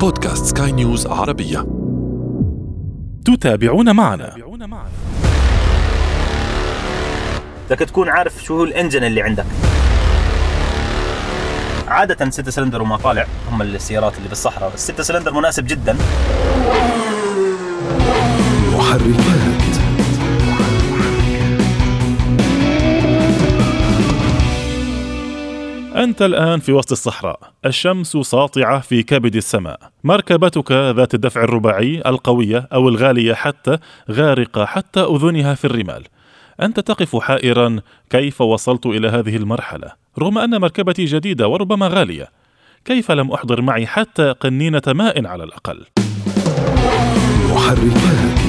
بودكاست سكاي نيوز عربية. تتابعون معنا. بدك تكون عارف شو هو ال engine اللي عندك. عادة ستة سلندر وما طالع هم السيارات اللي بالصحراء الستة سلندر مناسب جدا. محركات. أنت الآن في وسط الصحراء. الشمس ساطعة في كبد السماء. مركبتك ذات الدفع الرباعي القوية أو الغالية حتى غارقة حتى أذنها في الرمال. أنت تقف حائرا كيف وصلت إلى هذه المرحلة؟ رغم أن مركبتي جديدة وربما غالية. كيف لم أحضر معي حتى قنينة ماء على الأقل؟ محركات.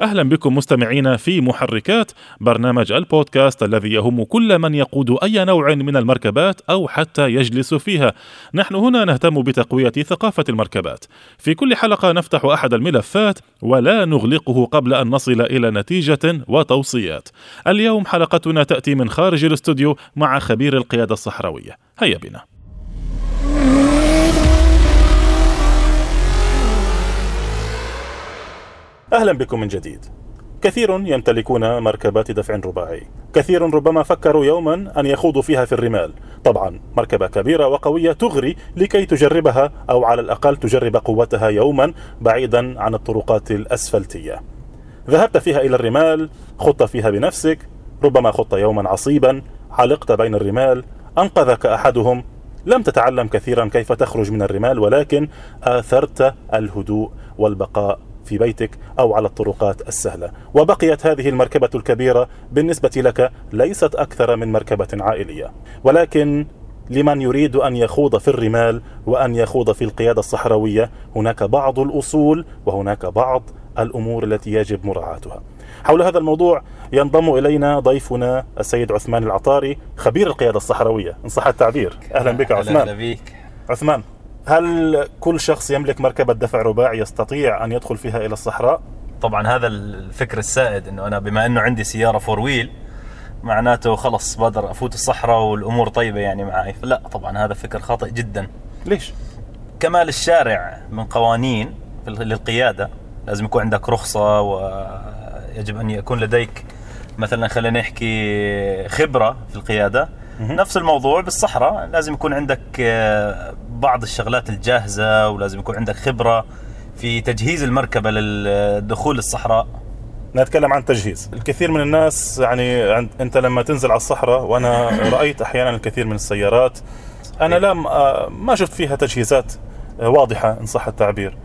أهلا بكم مستمعينا في محركات برنامج البودكاست الذي يهم كل من يقود أي نوع من المركبات أو حتى يجلس فيها. نحن هنا نهتم بتقوية ثقافة المركبات. في كل حلقة نفتح أحد الملفات ولا نغلقه قبل أن نصل إلى نتيجة وتوصيات. اليوم حلقتنا تأتي من خارج الاستوديو مع خبير القيادة الصحراوية. هيا بنا. أهلا بكم من جديد. كثير يمتلكون مركبات دفع رباعي، كثير ربما فكروا يوما أن يخوضوا فيها في الرمال، طبعا مركبة كبيرة وقوية تغري لكي تجربها أو على الأقل تجرب قوتها يوما بعيدا عن الطرقات الأسفلتية. ذهبت فيها إلى الرمال، خضت فيها بنفسك، ربما خضت يوما عصيبا، علقت بين الرمال، أنقذك أحدهم، لم تتعلم كثيرا كيف تخرج من الرمال ولكن آثرت الهدوء والبقاء. في بيتك أو على الطرقات السهلة، وبقيت هذه المركبة الكبيرة بالنسبة لك ليست أكثر من مركبة عائلية، ولكن لمن يريد أن يخوض في الرمال وأن يخوض في القيادة الصحراوية هناك بعض الأصول وهناك بعض الأمور التي يجب مراعاتها. حول هذا الموضوع ينضم إلينا ضيفنا السيد عثمان العطاري خبير القيادة الصحراوية إن صح التعبير. أهلا بك عثمان. أهلا بيك عثمان هل كل شخص يملك مركبة دفع رباعي يستطيع أن يدخل فيها إلى الصحراء؟ طبعا هذا الفكر السائد إنه أنا بما إنه عندي سيارة فور ويل معناته خلص بقدر أفوت الصحراء والأمور طيبة يعني معي لا طبعا هذا فكر خاطئ جدا. ليش؟ كمال الشارع من قوانين للقيادة. لازم يكون عندك رخصة ويجب أن يكون لديك مثلا خلينا نحكي خبرة في القيادة. نفس الموضوع بالصحراء لازم يكون عندك آه، بعض الشغلات الجاهزة ولازم يكون عندك خبرة في تجهيز المركبة للدخول الصحراء نتكلم عن تجهيز. الكثير من الناس يعني أنت لما تنزل على الصحراء وأنا رأيت أحيانا الكثير من السيارات أنا لا آه، ما شفت فيها تجهيزات آه، واضحة إن صح التعبير.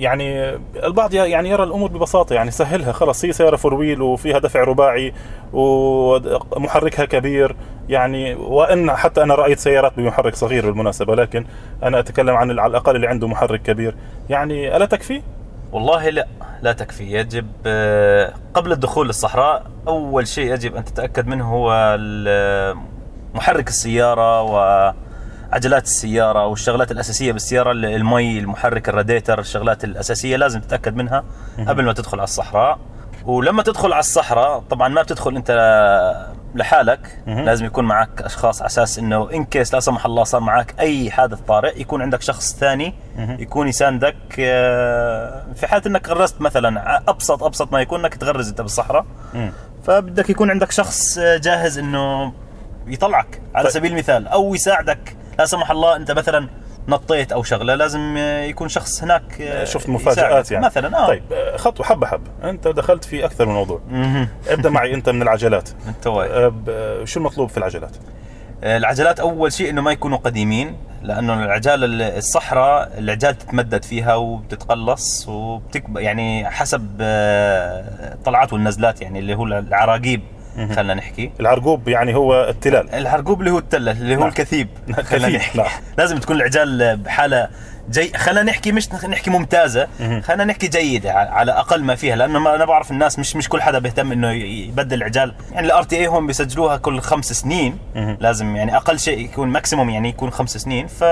يعني البعض يعني يرى الأمور ببساطة يعني سهلها خلاص هي سيارة فور ويل وفيها دفع رباعي ومحركها كبير يعني وإن حتى أنا رأيت سيارات بمحرك صغير بالمناسبة لكن أنا أتكلم عن على الأقل اللي عنده محرك كبير يعني ألا تكفي؟ والله لا لا تكفي يجب آه، قبل الدخول للصحراء أول شيء يجب أن تتأكد منه هو محرك السيارة وعجلات السيارة والشغلات الأساسية بالسيارة ال- المي المحرك الراديتر الشغلات الأساسية لازم تتأكد منها قبل ما تدخل على الصحراء ولما تدخل على الصحراء طبعا ما بتدخل أنت لحالك. لازم يكون معك أشخاص على أساس إنه ان كيس لا سمح الله صار معك أي حادث طارئ يكون عندك شخص ثاني. يكون يساندك آه، في حالة إنك غرست مثلا أبسط أبسط ما يكون إنك تغرز أنت بالصحراء. فبدك يكون عندك شخص آه، جاهز إنه يطلعك على طيب. سبيل المثال أو يساعدك لا سمح الله أنت مثلا نطيت أو شغلة لازم آه، يكون شخص هناك آه، شفت. مفاجآت يعني مثلا آه طيب آه، خطوه حبه حبه أنت دخلت في أكثر من موضوع. ابدأ معي أنت من العجلات أنت. آه، آه، شو المطلوب في العجلات؟ العجلات أول شيء إنه ما يكونوا قديمين لأنه العجال الصحراء العجال تتمدد فيها وبتتقلص وبتكبر يعني حسب آه، الطلعات والنزلات يعني اللي هو العراقيب خلينا نحكي العرقوب يعني هو التلال العرقوب اللي هو التله اللي هو نعم. الكثيب خلينا نحكي نعم. لازم تكون العجال بحالة جيـ خلينا نحكي مش نحكي ممتازة. خلينا نحكي جيدة على- أقل ما فيها لأنه ما أنا بعرف الناس مش مش كل حدا بيهتم إنه يبدل العجال يعني ال RTA هم بيسجلوها كل خمس سنين. لازم يعني أقل شيء يكون maximum يعني يكون خمس سنين ف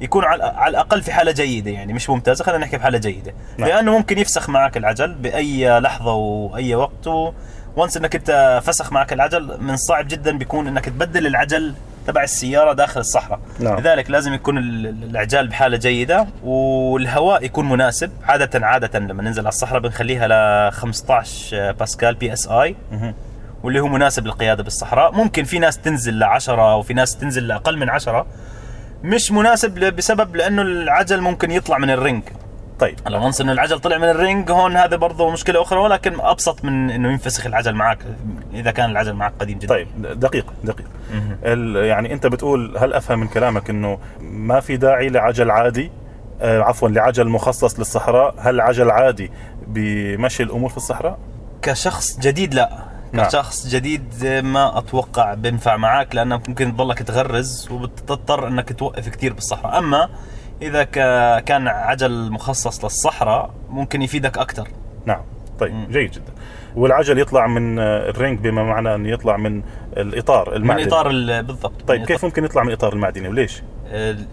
يكون على على الأقل في حالة جيدة يعني مش ممتازة خلينا نحكي بحالة جيدة نعم. لأنه ممكن يفسخ معك العجل بأي لحظة وأي وقت و... وonce إنك أنت فسخ معك العجل من صعب جدا بيكون إنك تبدل العجل تبع السيارة داخل الصحراء نعم. لذلك لازم يكون ال- العجال بحالة جيدة والهواء يكون مناسب عاده عادة لما ننزل على الصحراء بنخليها ل 15 باسكال PSI. واللي هو مناسب للقيادة بالصحراء ممكن في ناس تنزل ل 10 وفي ناس تنزل لأقل من 10 مش مناسب بسبب لأنه العجل ممكن يطلع من الرنج طيب. هلا وonce إنه العجل طلع من الرينج هون هذا برضه مشكلة أخرى ولكن أبسط من إنه ينفسخ العجل معك إذا كان العجل معك قديم جدا. طيب دقيقة ال- يعني أنت بتقول هل أفهم من كلامك إنه ما في داعي لعجل عادي؟ آه عفوا لعجل مخصص للصحراء هل عجل عادي بمشي الأمور في الصحراء؟ كشخص جديد لا. نعم. كشخص جديد ما أتوقع بينفع معك لأنه ممكن تضلك تغرز وبتضطر إنك توقف كثير بالصحراء. أما إذا كان عجل مخصص للصحراء ممكن يفيدك أكثر نعم. طيب مم. جيد جدا. والعجل يطلع من آه، الرينج بما معنى انه يطلع من الإطار من المعدني. إطار ال- بالضبط طيب من كيف ممكن يطلع من الاطار المعدني وليش؟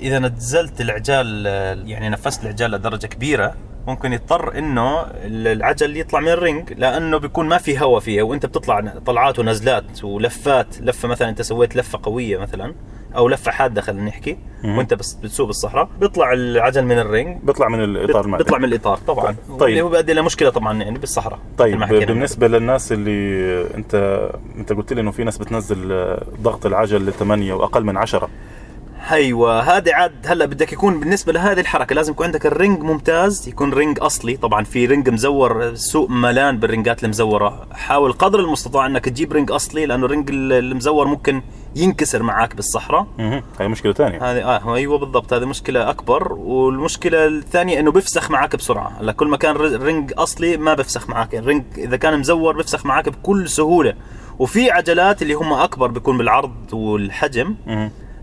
إذا نزلت العجال يعني نفست العجال لدرجة كبيرة ممكن يضطر إنه العجل يطلع من الرينج لأنه بيكون ما في هواء فيها وأنت بتطلع طلعات ونزلات ولفات لفة مثلا أنت سويت لفة قوية مثلا. أو لفة حادة خلينا نحكي. وأنت بس بتسوق بالصحراء. بيطلع العجل من الرينج. بيطلع من الإطار المعدني بيطلع من الإطار طبعا. طيب. واللي هو بيؤدي لمشكله طبعا يعني بالصحراء طيب. بالنسبة للناس اللي أنت أنت قلت لي إنه في ناس بتنزل آه، ضغط العجل لثمانية وأقل من عشرة. أيوه هذه عاد هلأ بدك يكون بالنسبة لهذه الحركة لازم يكون عندك الرنج ممتاز يكون رنج أصلي. طبعا في رنج مزور السوق ملان بالرنجات المزورة. حاول قدر المستطاع إنك تجيب رنج أصلي لأنه الرنج المزور ممكن ينكسر معك بالصحراء. هاي مشكلة ثانية. هذه آه أيوه بالضبط هذه مشكلة أكبر. والمشكلة الثانية إنه بيفسخ معك بسرعة. هلا كل ما كان الرنج أصلي ما بيفسخ معك الرنج إذا كان مزور بيفسخ معك بكل سهولة. وفي عجلات اللي هم أكبر بيكون بالعرض والحجم.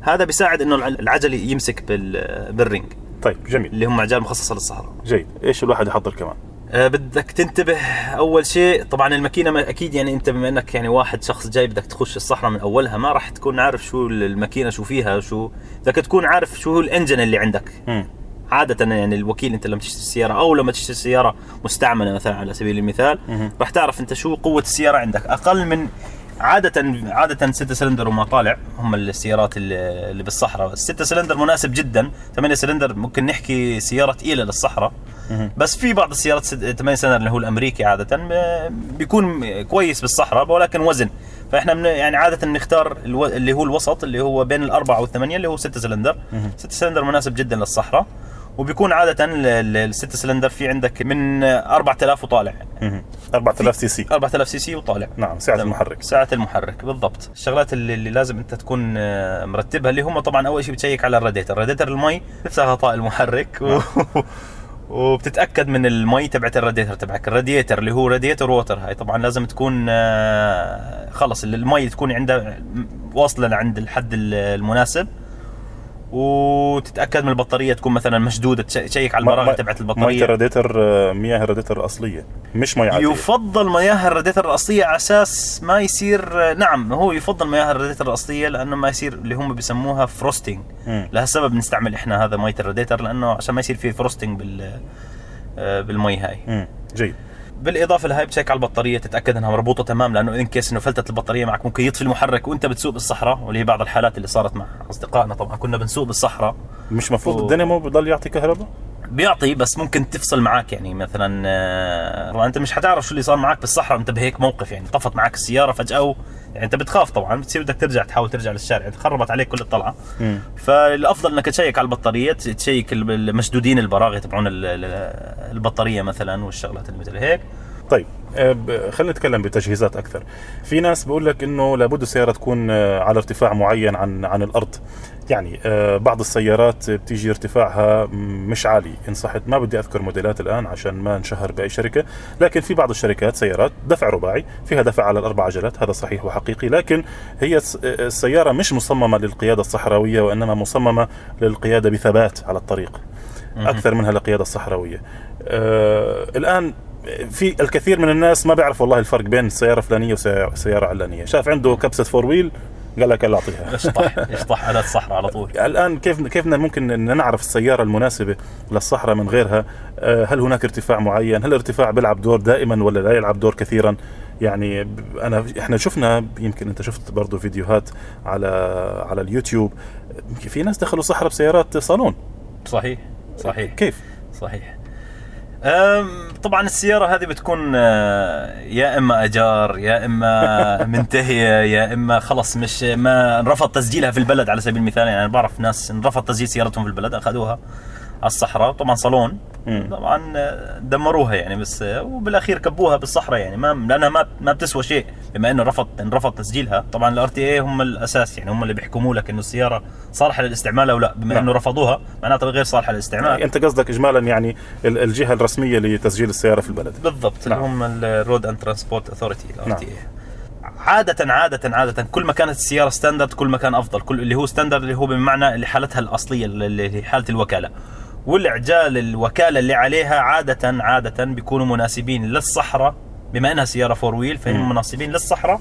هذا بيساعد إنه الع- العجل يمسك بال بالرينج طيب جميل. اللي هم عجال مخصصة للصحراء. جيد. إيش الواحد يحضر كمان؟ بدك تنتبه أول شيء طبعا الماكينة ما- أكيد يعني أنت بما إنك يعني واحد شخص جاي بدك تخش الصحراء من أولها ما راح تكون عارف شو الماكينة شو فيها شو بدك تكون عارف شو هو ال engine اللي عندك مم. عادة يعني الوكيل أنت لما تشتري السيارة أو لما تشتري سيارة مستعملة مثلا على سبيل المثال. راح تعرف أنت شو قوة السيارة عندك أقل من عادة عادة 6 سلندر وما طالع هم السيارات اللي بالصحراء، الستة سلندر مناسب جدا، 8 سلندر ممكن نحكي سيارة ثقيلة للصحراء. بس في بعض السيارات 8 سلندر اللي هو الأمريكي عادة ب- بيكون كويس بالصحراء ولكن وزن، فإحنا من يعني عادة نختار. اللي هو الوسط اللي هو بين الأربعة والثمانية اللي هو 6 سلندر، 6 سلندر مناسب جدا للصحراء وبيكون ال- الست سلندر في عندك من 4000 وطالع. مهم. 4000 سي سي. 4000 سي سي وطالع. نعم سعة. المحرك. ساعة المحرك بالضبط. الشغلات اللي, اللي لازم أنت تكون آه، مرتبها اللي هم طبعا أول شيء بتشيك على ال radiator. ال radiator المي تفتح غطاء المحرك و... وبتتأكد من المي تبعت الراديتر تبعك. الراديتر اللي هو radiator water هاي طبعا لازم تكون آه، خلص المي تكون عندها واصلة لعند الحد المناسب. وتتأكد من البطارية تكون مثلا مشدودة تش- تشيك على البراغي تبعت البطارية. الراديتر آه، مياه الراديتر الاصليه مش مي عادية. يفضل مياه الراديتر الأصلية على أساس ما يصير نعم هو يفضل مياه الراديتر الأصلية لأنه ما يصير اللي هم بيسموها frosting. لهالسبب بنستعمل إحنا هذا مية الراديتر لأنه عشان ما يصير في frosting بال آه، بالمي هاي. مم. جيد. بالإضافة لهي بتشيك على البطارية تتأكد إنها مربوطة تمام لأنه in case إنه فلتت البطارية معك ممكن يطفي المحرك وأنت بتسوق بالصحراء واللي هي بعض الحالات اللي صارت مع أصدقائنا طبعا. كنا بنسوق بالصحراء. مش مفروض و- الدينامو بضل يعطي كهرباء؟ بيعطي بس ممكن تفصل معك يعني مثلا آه، طبعا أنت مش حتعرف شو اللي صار معك بالصحراء أنت بهيك موقف يعني طفت معك السيارة فجأة و... يعني أنت بتخاف طبعا بتصير بدك ترجع تحاول ترجع للشارع خربت عليك كل الطلعة. فالأفضل إنك تشيك على البطارية تشيك ال- المشدودين البراغي تبعون ال- ال- البطارية مثلا والشغلات اللي مثل هيك. طيب آه، خلينا نتكلم بتجهيزات أكثر. في ناس بيقول لك إنه لابد السيارة تكون آه، على ارتفاع معين عن عن الأرض. يعني آه، بعض السيارات بتيجي ارتفاعها مش عالي. إن صحت ما بدي أذكر موديلات الآن عشان ما نشهر بأي شركة لكن في بعض الشركات سيارات دفع رباعي فيها دفع على الأربع عجلات هذا صحيح وحقيقي لكن هي الس- السيارة مش مصممة للقيادة الصحراوية وإنما مصممة للقيادة بثبات على الطريق أكثر منها للقيادة الصحراوية. آه الآن في الكثير من الناس ما بيعرف والله الفرق بين السيارة الفلانية وسياره علانية. شاف عنده كبسة فور ويل قال لك يلا أعطيها. اشطح اشطح آلات الصحراء على طول. الآن كيف كيف ممكن ان نعرف السيارة المناسبة للصحراء من غيرها؟ آه، هل هناك ارتفاع معين؟ هل الارتفاع بيلعب دور دائما ولا لا يلعب دور كثيرا؟ يعني انا إحنا شفنا يمكن أنت شفت برضه فيديوهات على على اليوتيوب. في ناس دخلوا صحراء بسيارات صالون. صحيح صحيح. كيف؟ صحيح. طبعا السيارة هذه بتكون آه، يا إما أجار يا إما منتهية يا إما خلص مش ما انرفض تسجيلها في البلد على سبيل المثال. يعني أنا بعرف ناس انرفض تسجيل سيارتهم في البلد أخذوها. الصحراء طبعا صالون. طبعا آه، دمروها يعني بس آه، وبالأخير كبوها بالصحراء يعني ما لأنها ما ما بتسوى شيء بما إنه رفض انرفض تسجيلها طبعا ال RTA هم الأساس يعني هم اللي بيحكموا لك إنه السيارة صالحة للاستعمال أو لا بما نعم. إنه رفضوها معناتها غير صالحة للاستعمال أنت قصدك اجمالا يعني ال- الجهة الرسمية لتسجيل السيارة في البلد بالضبط نعم. اللي هم ال Road and Transport Authority ال R نعم. T عادة عادة عادة كل ما كانت السيارة standard كل ما كان أفضل، كل اللي هو standard اللي هو بمعنى اللي حالتها الأصلية اللي حالة الوكالة. والإعجال الوكالة اللي عليها عادة عادة بيكونوا مناسبين للصحراء بما إنها سيارة فور ويل فهم. مناسبين للصحراء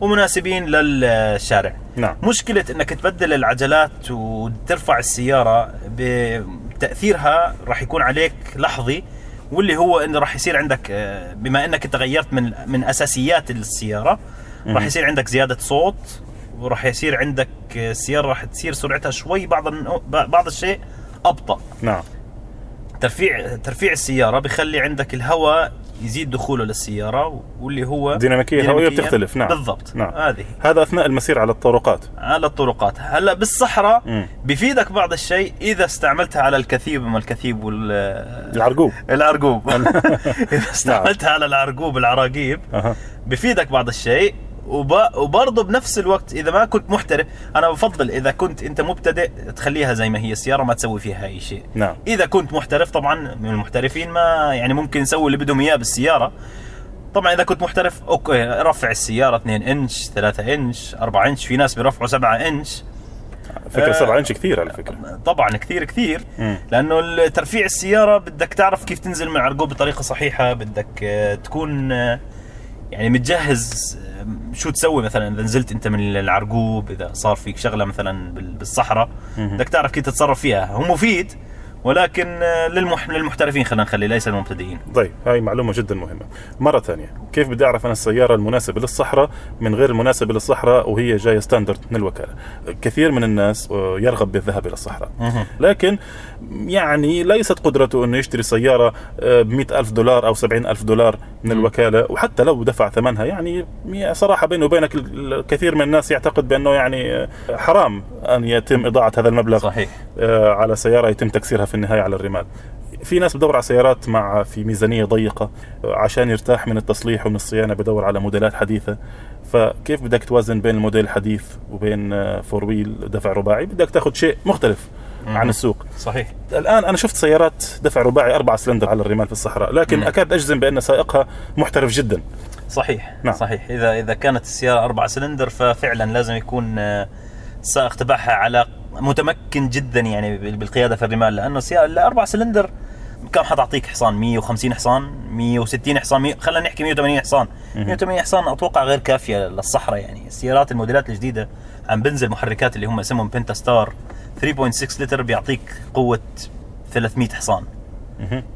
ومناسبين للشارع. نعم مشكلة إنك تبدل العجلات وترفع السيارة بتأثيرها راح يكون عليك لحظي واللي هو انه راح يصير عندك آه، بما إنك تغيرت من من أساسيات السيارة راح. يصير عندك زيادة صوت وراح يصير عندك آه، السيارة راح تصير سرعتها شوي بعض بعض الشيء أبطأ نعم ترفيع ترفيع السيارة بيخلي عندك الهواء يزيد دخوله للسيارة واللي هو ديناميكية الهوائية ديناميكية. بتختلف، نعم. بالضبط نعم. هذه هذا أثناء المسير على الطرقات على الطرقات هلا بالصحراء مم. بفيدك بعض الشيء إذا استعملتها على الكثيب ما الكثيب وال العرقوب العرقوب إذا استعملتها على العرقوب العراقيب أها بفيدك بعض الشيء. وبرضه بنفس الوقت إذا ما كنت محترف أنا بفضل إذا كنت أنت مبتدئ تخليها زي ما هي السيارة ما تسوي فيها أي شيء. نعم. إذا كنت محترف طبعا من المحترفين ما يعني ممكن يسوي اللي بدهم إياه بالسيارة. طبعا إذا كنت محترف أوكي رفع السيارة 2 إنش 3 إنش 4 إنش في ناس بيرفعوا 7 إنش. فكرة آه، 7 إنش كثير على فكرة. طبعا كثير كثير. مم. لأنه ترفيع السيارة بدك تعرف كيف تنزل من العرقوب بطريقة صحيحة بدك آه، تكون آه، يعني متجهز آه، شو تسوي مثلا إذا نزلت أنت من العرقوب إذا صار فيك شغلة مثلا بال- بالصحراء. بدك تعرف كيف تتصرف فيها. هو مفيد ولكن آه، للمح... للمحترفين خلينا نخلي ليس للمبتدئين. طيب هاي معلومة جدا مهمة. مرة ثانية كيف بدي أعرف أنا السيارة المناسبة للصحراء من غير المناسبة للصحراء وهي جاية ستاندرد من الوكالة؟ كثير من الناس آه، يرغب بالذهاب إلى الصحراء. لكن يعني ليست قدرته أنه يشتري سيارة ب ألف دولار أو سبعين ألف دولار من الوكالة. وحتى لو دفع ثمنها يعني صراحة بيني وبينك ال- الكثير من الناس يعتقد بأنه يعني آه، حرام أن يتم إضاعة هذا المبلغ صحيح. آه، على سيارة يتم تكسيرها في النهاية على الرمال. في ناس بدور على سيارات مع في ميزانية ضيقة آه، عشان يرتاح من التصليح ومن الصيانة بدور على موديلات حديثة. فكيف بدك توازن بين الموديل الحديث وبين آه، فور ويل دفع رباعي؟ بدك تاخذ شيء مختلف. عن السوق. صحيح. الآن أنا شفت سيارات دفع رباعي أربعة سلندر على الرمال في الصحراء لكن مم. أكاد أجزم بأن سائقها محترف جدا. صحيح. نعم. صحيح. إذا إذا كانت السيارة أربع سلندر ففعلا لازم يكون آه، السائق تبعها على متمكن جدا يعني بال- بالقيادة في الرمال لأنه السياره الأربع سلندر كم حتعطيك حصان؟ 150 حصان؟ 160 حصان؟ 100 خلينا نحكي 180 حصان. 180 حصان أتوقع غير كافية للصحراء يعني. السيارات الموديلات الجديدة عم بنزل محركات اللي هم اسمهم بنتا ستار 3.6 لتر بيعطيك قوة 300 حصان.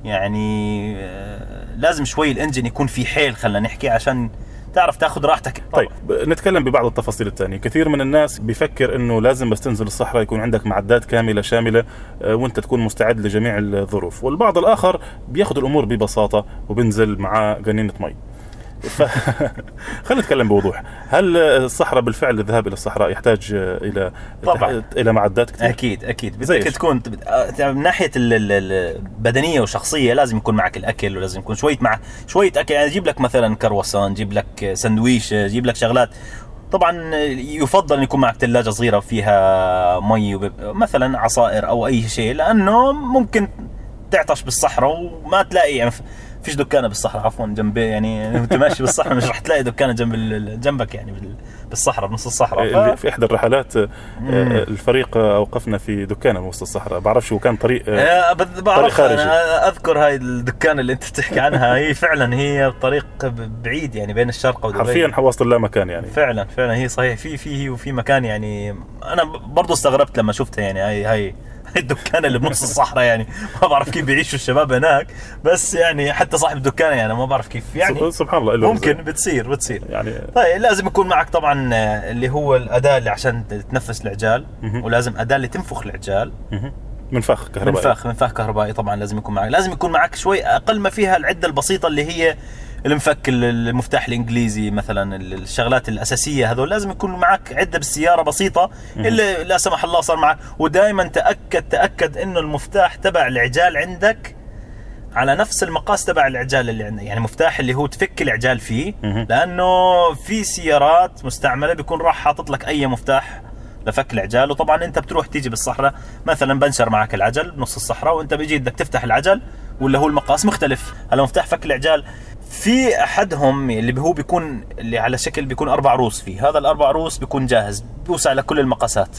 يعني آه، لازم شوي الإنجن يكون في حيل خلينا نحكي عشان تعرف تاخذ راحتك. طيب نتكلم ببعض التفاصيل الثانية. كثير من الناس بيفكر إنه لازم بس تنزل الصحراء يكون عندك معدات كاملة شاملة آه، وأنت تكون مستعد لجميع الظروف. والبعض الآخر بياخذ الأمور ببساطة وبنزل معاه قنينة مي. ف... خلينا نتكلم بوضوح. هل الصحراء بالفعل الذهاب إلى الصحراء يحتاج إلى طبعاً. إلى معدات كثير أكيد أكيد. بدك؟ تكون آه، من ناحية ال- ال- ال- البدنيه والشخصيه لازم يكون معك الأكل ولازم يكون شوية مع شوية أكل. يعني جيب لك مثلا كرواسون جيب لك سندويش جيب لك شغلات. طبعا يفضل إن يكون معك ثلاجه صغيرة فيها مي مثلا عصائر أو أي شيء لأنه ممكن تعطش بالصحراء وما تلاقي يعني فيش دكانة بالصحراء عفوا جنب يعني أنت ماشي بالصحراء مش رح تلاقي دكانة جنب جنبك يعني بال- بالصحراء بنص الصحراء. اللي ف... في إحدى الرحلات آه، مم. الفريق أوقفنا في دكان وسط الصحراء. بعرفش هو كان طريق آه، آه، بعرف خارجي. أنا أذكر هاي الدكان اللي أنت تحكي عنها. هي فعلا هي طريق بعيد يعني بين الشرق ودبي حرفيا حوصل لا مكان يعني. فعلا فعلا هي صحيح في في هي وفي مكان يعني. أنا ب- برضو استغربت لما شفتها يعني هاي هاي الدكانه اللي بنص الصحراء يعني. ما بعرف كيف بيعيشوا الشباب هناك. بس يعني حتى صاحب الدكانه يعني ما بعرف كيف. يعني سبحان الله له ممكن. بتصير بتصير. يعني طيب لازم يكون معك طبعا آه، اللي هو الأداة اللي عشان تنفس العجال. ولازم أداة اللي تنفخ العجال. منفخ كهربائي. منفاخ منفاخ كهربائي طبعا لازم يكون معك. لازم يكون معك شوي أقل ما فيها العدة البسيطة اللي هي المفك ال- المفتاح الإنجليزي مثلا ال- الشغلات الأساسية هذول لازم يكون معك عدة بالسيارة بسيطة اللي لا سمح الله صار معك. ودائما تاكد تأكد إنه المفتاح تبع العجال عندك على نفس المقاس تبع العجال اللي عندك. يعني مفتاح اللي هو تفك العجال فيه. لأنه في سيارات مستعملة بيكون راح حاطط لك أي مفتاح لفك العجال وطبعا أنت بتروح تيجي بالصحراء مثلا بنشر معك العجل بنص الصحراء وأنت بيجي بدك تفتح العجل ولا هو المقاس مختلف. هلا مفتاح فك العجال في أحدهم اللي هو بيكون اللي على شكل بيكون أربع روس فيه. هذا الأربع روس بيكون جاهز. بيوسع لكل المقاسات.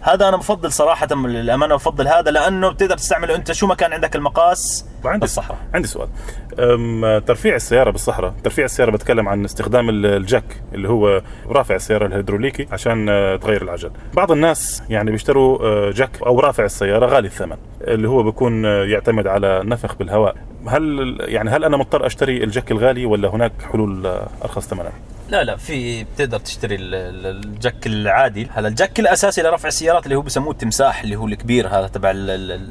هذا أنا بفضل صراحة للامانه بفضل هذا لأنه بتقدر تستعمله أنت. شو ما كان عندك المقاس؟ وعندي بالصحراء عندي سؤال. ترفيع السيارة بالصحراء. ترفيع السيارة بتكلم عن استخدام ال- ال jack اللي هو رافع السيارة الهيدروليكي عشان آه، تغير العجل. بعض الناس يعني بيشتروا آه، jack أو رافع السيارة غالي الثمن اللي هو بيكون آه، يعتمد على نفخ بالهواء. هل يعني هل أنا مضطر أشتري ال jack الغالي ولا هناك حلول أرخص ثمنا؟ لا لا في بتقدر تشتري ال- ال- الجك العادي. هلا الجك الأساسي لرفع السيارات اللي هو بسموه التمساح اللي هو الكبير هذا تبع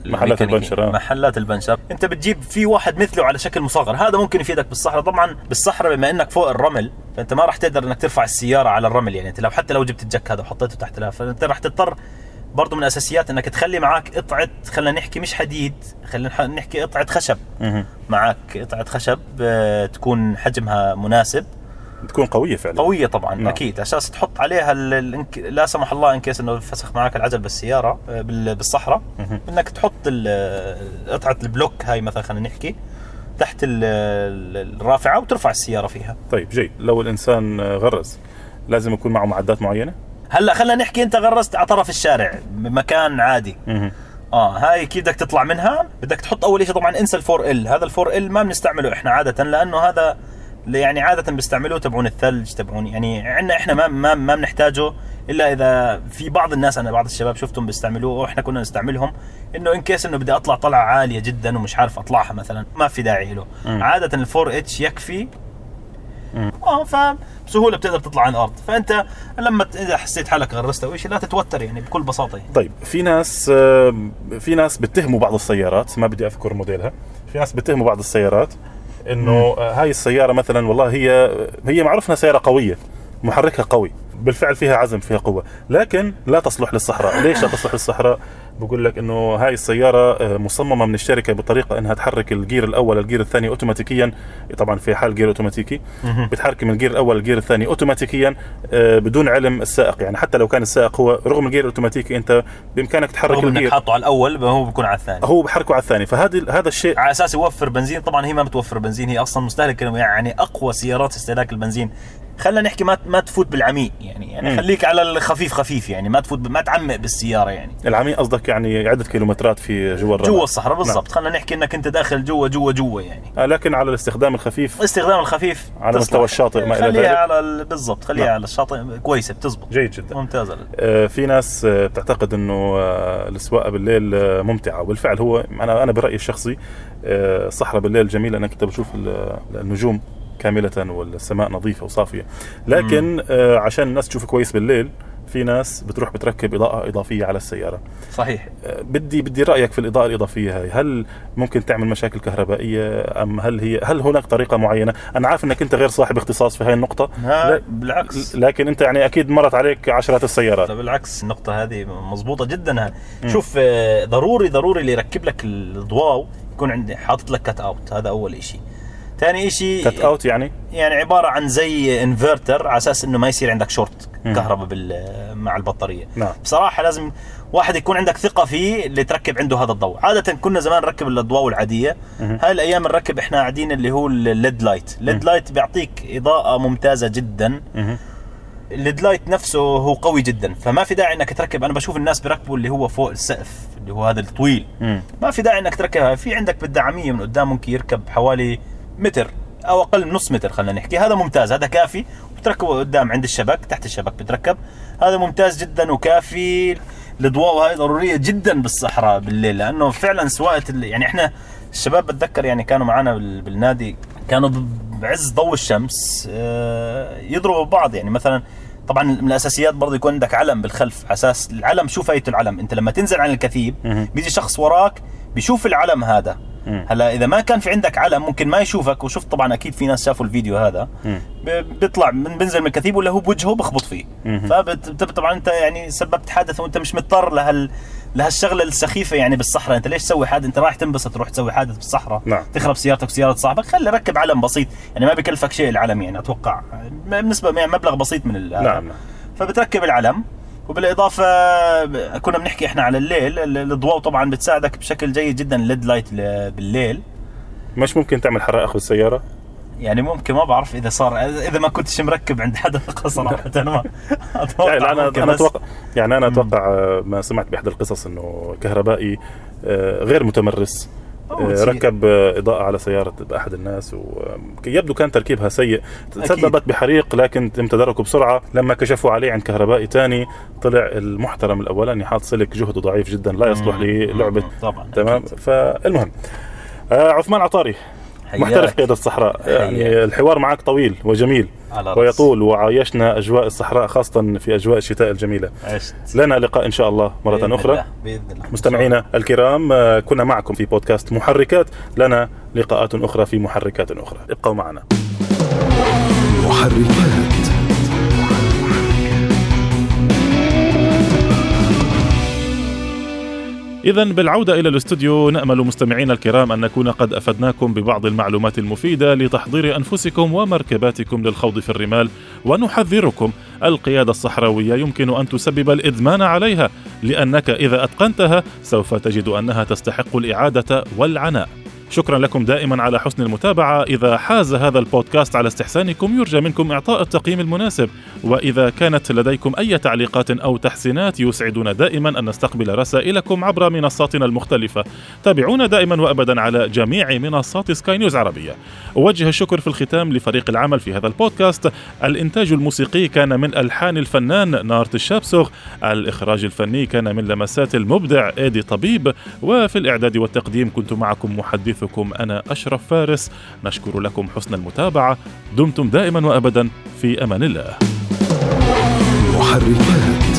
محلات. البنشر، آه. محلات البنشر. انت بتجيب في واحد مثله على شكل مصغر. هذا ممكن يفيدك بالصحراء. طبعا بالصحراء بما إنك فوق الرمل فأنت ما راح تقدر إنك ترفع السيارة على الرمل يعني. أنت لو حتى لو جبت الجك هذا وحطيته تحت لها فأنت راح تضطر برضه من الأساسيات إنك تخلي معك قطعة خلينا نحكي مش حديد خلينا نح- نحكي قطعة خشب. معك قطعة خشب آه، تكون حجمها مناسب. تكون قوية فعلا. قوية طبعا نعم. أكيد عشان تحط عليها ال- ال- إنك- لا سمح الله in case إنه فسخ معك العجل بالسيارة آه، بال- بالصحراء. إنك تحط ال- قطعة ال block هاي مثلا خلينا نحكي تحت ال- ال- الرافعة وترفع السيارة فيها. طيب جيد. لو الإنسان غرز لازم يكون معه معدات معينة؟ هلأ خلينا نحكي أنت غرزت على طرف الشارع بمكان عادي. آه هاي كيف بدك تطلع منها بدك تحط أول شيء طبعا إنسى ال four L. هذا ال four L ما بنستعمله إحنا عادة لأنه هذا يعني عادة بيستعملوه تبعون الثلج تبعون يعني عندنا إحنا ما ما ما بنحتاجه إلا إذا في بعض الناس أنا بعض الشباب شفتهم بيستعملوه وإحنا كنا نستعملهم إنه in case إنه بدي أطلع طلعة عالية جدا ومش عارف أطلعها مثلا ما في داعي له مم. عادة ال four H يكفي. آه فبسهوله بتقدر تطلع عن الأرض فأنت لما إذا حسيت حالك غرست أو شيء لا تتوتر يعني بكل بساطة يعني. طيب في ناس آه، في ناس بتهموا بعض السيارات ما بدي أذكر موديلها في ناس بتهموا بعض السيارات إنه هاي السيارة مثلا والله هي هي معروف إنها سيارة قوية محركها قوي. بالفعل فيها عزم فيها قوة. لكن لا تصلح للصحراء. ليش لا تصلح للصحراء؟ بقول لك إنه هاي السيارة آه، مصممة من الشركة بطريقة إنها تحرك الجير الأول الجير الثاني اوتوماتيكيا. طبعا في حال gear أوتوماتيكي. بتحرك من ال gear الأول لل gear الثاني اوتوماتيكيا آه، بدون علم السائق. يعني حتى لو كان السائق هو رغم ال gear الأوتوماتيكي أنت بإمكانك تحرك رغم ال gear. حاطه على الأول هو بيكون على الثاني. هو بحركه على الثاني. فهذا هذا الشيء على أساس يوفر بنزين طبعا هي ما بتوفر بنزين هي أصلا مستهلك يعني أقوى سيارات استهلاك البنزين خلينا نحكي ما ما تفوت بالعميق يعني يعني مم. خليك على الخفيف خفيف يعني ما تفوت ما تعمق بالسيارة يعني. العميق قصدك يعني عدة كيلومترات في جوا الرمل. جوا الصحراء بالضبط. خلينا نحكي إنك أنت داخل جوا جوا جوا يعني. آه، لكن على الاستخدام الخفيف؟ الاستخدام الخفيف على تصلح. مستوى الشاطئ ما خليها ذلك. على ال- بالضبط. خليها نعم. على الشاطئ كويسه بتزبط. جيد جدا. ممتازه آه، في ناس آه، بتعتقد إنه آه، السواقه بالليل آه، ممتعة. وبالفعل هو أنا أنا برأيي الشخصي الصحراء بالليل جميلة. انك انت بتشوف ال- النجوم. كاملة والسماء نظيفة وصافية. لكن آه، عشان الناس تشوف كويس بالليل في ناس بتروح بتركب إضاءة إضافية على السيارة. صحيح. آه، بدي بدي رأيك في الإضاءة الإضافية هاي. هل ممكن تعمل مشاكل كهربائية؟ أم هل هي هل هناك طريقة معينة؟ أنا عارف إنك أنت غير صاحب اختصاص في هاي النقطة. ها لا- بالعكس. لكن أنت يعني أكيد مرت عليك عشرات السيارات. لا بالعكس النقطة هذه مضبوطة جدا. شوف آه، ضروري ضروري اللي يركب لك الضواو يكون عندي حاطط لك cut out هذا أول إشي. ثاني إشي cut out يعني؟ يعني عبارة عن زي انفرتر على أساس إنه ما يصير عندك شورت. كهرباء بال مع البطارية. نعم. بصراحة لازم واحد يكون عندك ثقة فيه اللي تركب عنده هذا الضوء. عادة كنا زمان نركب الأضواء العادية. مهم. هاي الأيام نركب إحنا قاعدين اللي هو ال LED light ال LED light بيعطيك إضاءة ممتازة جدا. ال LED light نفسه هو قوي جدا. فما في داعي إنك تركب. أنا بشوف الناس بيركبوا اللي هو فوق السقف اللي هو هذا الطويل. مم. ما في داعي إنك تركبها. في عندك بالدعامية من قدام ممكن يركب حوالي متر أو أقل من نص متر خلينا نحكي. هذا ممتاز هذا كافي. بتركبه قدام عند الشبك تحت الشبك بتركب. هذا ممتاز جدا وكافي. الضوء هاي ضرورية جدا بالصحراء بالليل لأنه فعلا سواقه يعني إحنا الشباب بتذكر يعني كانوا معنا بال- بالنادي كانوا بعز ضوء الشمس آه، يضربوا بعض يعني مثلا طبعا من الأساسيات برضه يكون عندك علم بالخلف على أساس العلم شو فايته العلم. أنت لما تنزل عن الكثيب. بيجي شخص وراك بيشوف العلم هذا. مم. هلا إذا ما كان في عندك علم ممكن ما يشوفك وشفت طبعا أكيد في ناس شافوا الفيديو هذا. مم. بيطلع من بنزل من الكثيب ولا هو بوجهه بخبط فيه. فطبعا أنت يعني سببت حادث وأنت مش مضطر لهال لهالشغلة السخيفة يعني بالصحراء. أنت ليش تسوي حادث أنت رايح تنبسط تروح تسوي حادث بالصحراء. نعم. تخرب سيارتك وسياره صاحبك. خلي ركب علم بسيط. يعني ما بكلفك شيء العلم يعني أتوقع. بالنسبة يعني مبلغ بسيط من نعم نعم. فبتركب العلم. وبالإضافة كنا بنحكي إحنا على الليل ال- الضوء طبعا بتساعدك بشكل جيد جدا ال LED light بالليل. مش ممكن تعمل حرائق بالسيارة؟ يعني ممكن ما بعرف إذا صار إذا ما كنتش مركب عند حدا صراحة ما أتوقع يعني أنا أنا أتوقع يعني أنا أتوقع آه، ما سمعت باحدى القصص إنه كهربائي آه، غير متمرس. ركب آه، إضاءة على سيارة أحد الناس ويبدو كان تركيبها سيء. تسببت بحريق لكن تم تداركه بسرعة. لما كشفوا عليه عند كهربائي تاني طلع المحترم الأولاني حاط سلك جهده ضعيف جدا لا يصلح طبعا. تمام. فالمهم آه، عثمان عطاري. محترف قيادة الصحراء. يعني الحوار معك طويل وجميل. ويطول وعايشنا أجواء الصحراء خاصة في أجواء الشتاء الجميلة. عشت. لنا لقاء إن شاء الله مرة بإذن أخرى. الله. بإذن الله. مستمعينا الكرام آه، كنا معكم في بودكاست محركات. لنا لقاءات أخرى في محركات أخرى. ابقوا معنا. محركات. إذا بالعودة إلى الاستوديو نأمل مستمعينا الكرام أن نكون قد أفدناكم ببعض المعلومات المفيدة لتحضير أنفسكم ومركباتكم للخوض في الرمال ونحذركم. القيادة الصحراوية يمكن أن تسبب الإدمان عليها لأنك إذا أتقنتها سوف تجد أنها تستحق الإعادة والعناء. شكرا لكم دائما على حسن المتابعة. إذا حاز هذا البودكاست على استحسانكم يرجى منكم إعطاء التقييم المناسب. وإذا كانت لديكم أي تعليقات أو تحسينات يسعدنا دائما أن نستقبل رسائلكم عبر منصاتنا المختلفة. تابعونا دائما وأبدا على جميع منصات سكاي نيوز عربية. أوجه الشكر في الختام لفريق العمل في هذا البودكاست. الإنتاج الموسيقي كان من ألحان الفنان نارت الشابسوغ. الإخراج الفني كان من لمسات المبدع إيدي طبيب. وفي الإعداد والتقديم كنت معكم محدثكم أنا أشرف فارس. نشكر لكم حسن المتابعة. دمتم دائما وأبدا. في أمان الله. محركات.